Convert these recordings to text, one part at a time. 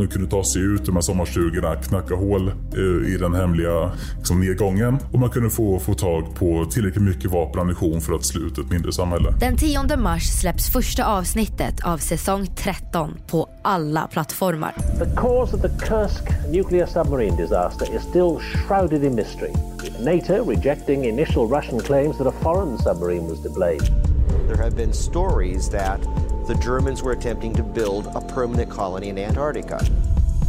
De kunde ta sig ut ur de här sommarstugorna, knacka hål eh, i den hemliga liksom, nedgången och man kunde få, få tag på tillräckligt mycket vapen och ammunition för att slå ut ett mindre samhälle. Den 10 mars släpps första avsnittet av säsong 13 på alla plattformar. The cause of the Kursk nuclear submarine disaster is still shrouded in mystery, NATO rejecting initial Russian claims that a foreign submarine was to blame. There have been stories that the Germans were attempting to build a permanent colony in Antarctica.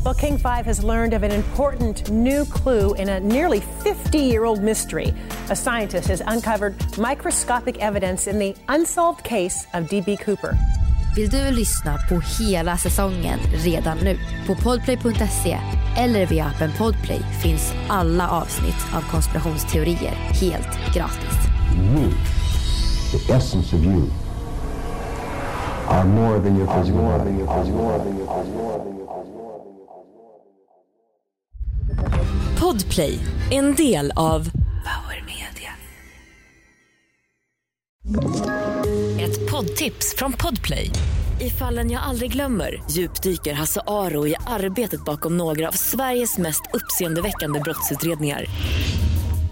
Well, King 5 has learned of an important new clue in a nearly 50 year old mystery. A scientist has uncovered microscopic evidence in the unsolved case of D.B. Cooper. Vill du lyssna på hela säsongen redan nu? På podplay.se eller via appen Podplay finns alla avsnitt av konspirationsteorier helt gratis. You, the essence of you, are more than your physical body. Podplay, en del av Power Media. Ett poddtips från Podplay. I fallen jag aldrig glömmer djupdyker Hasse Aro i arbetet bakom några av Sveriges mest uppseendeväckande brottsutredningar.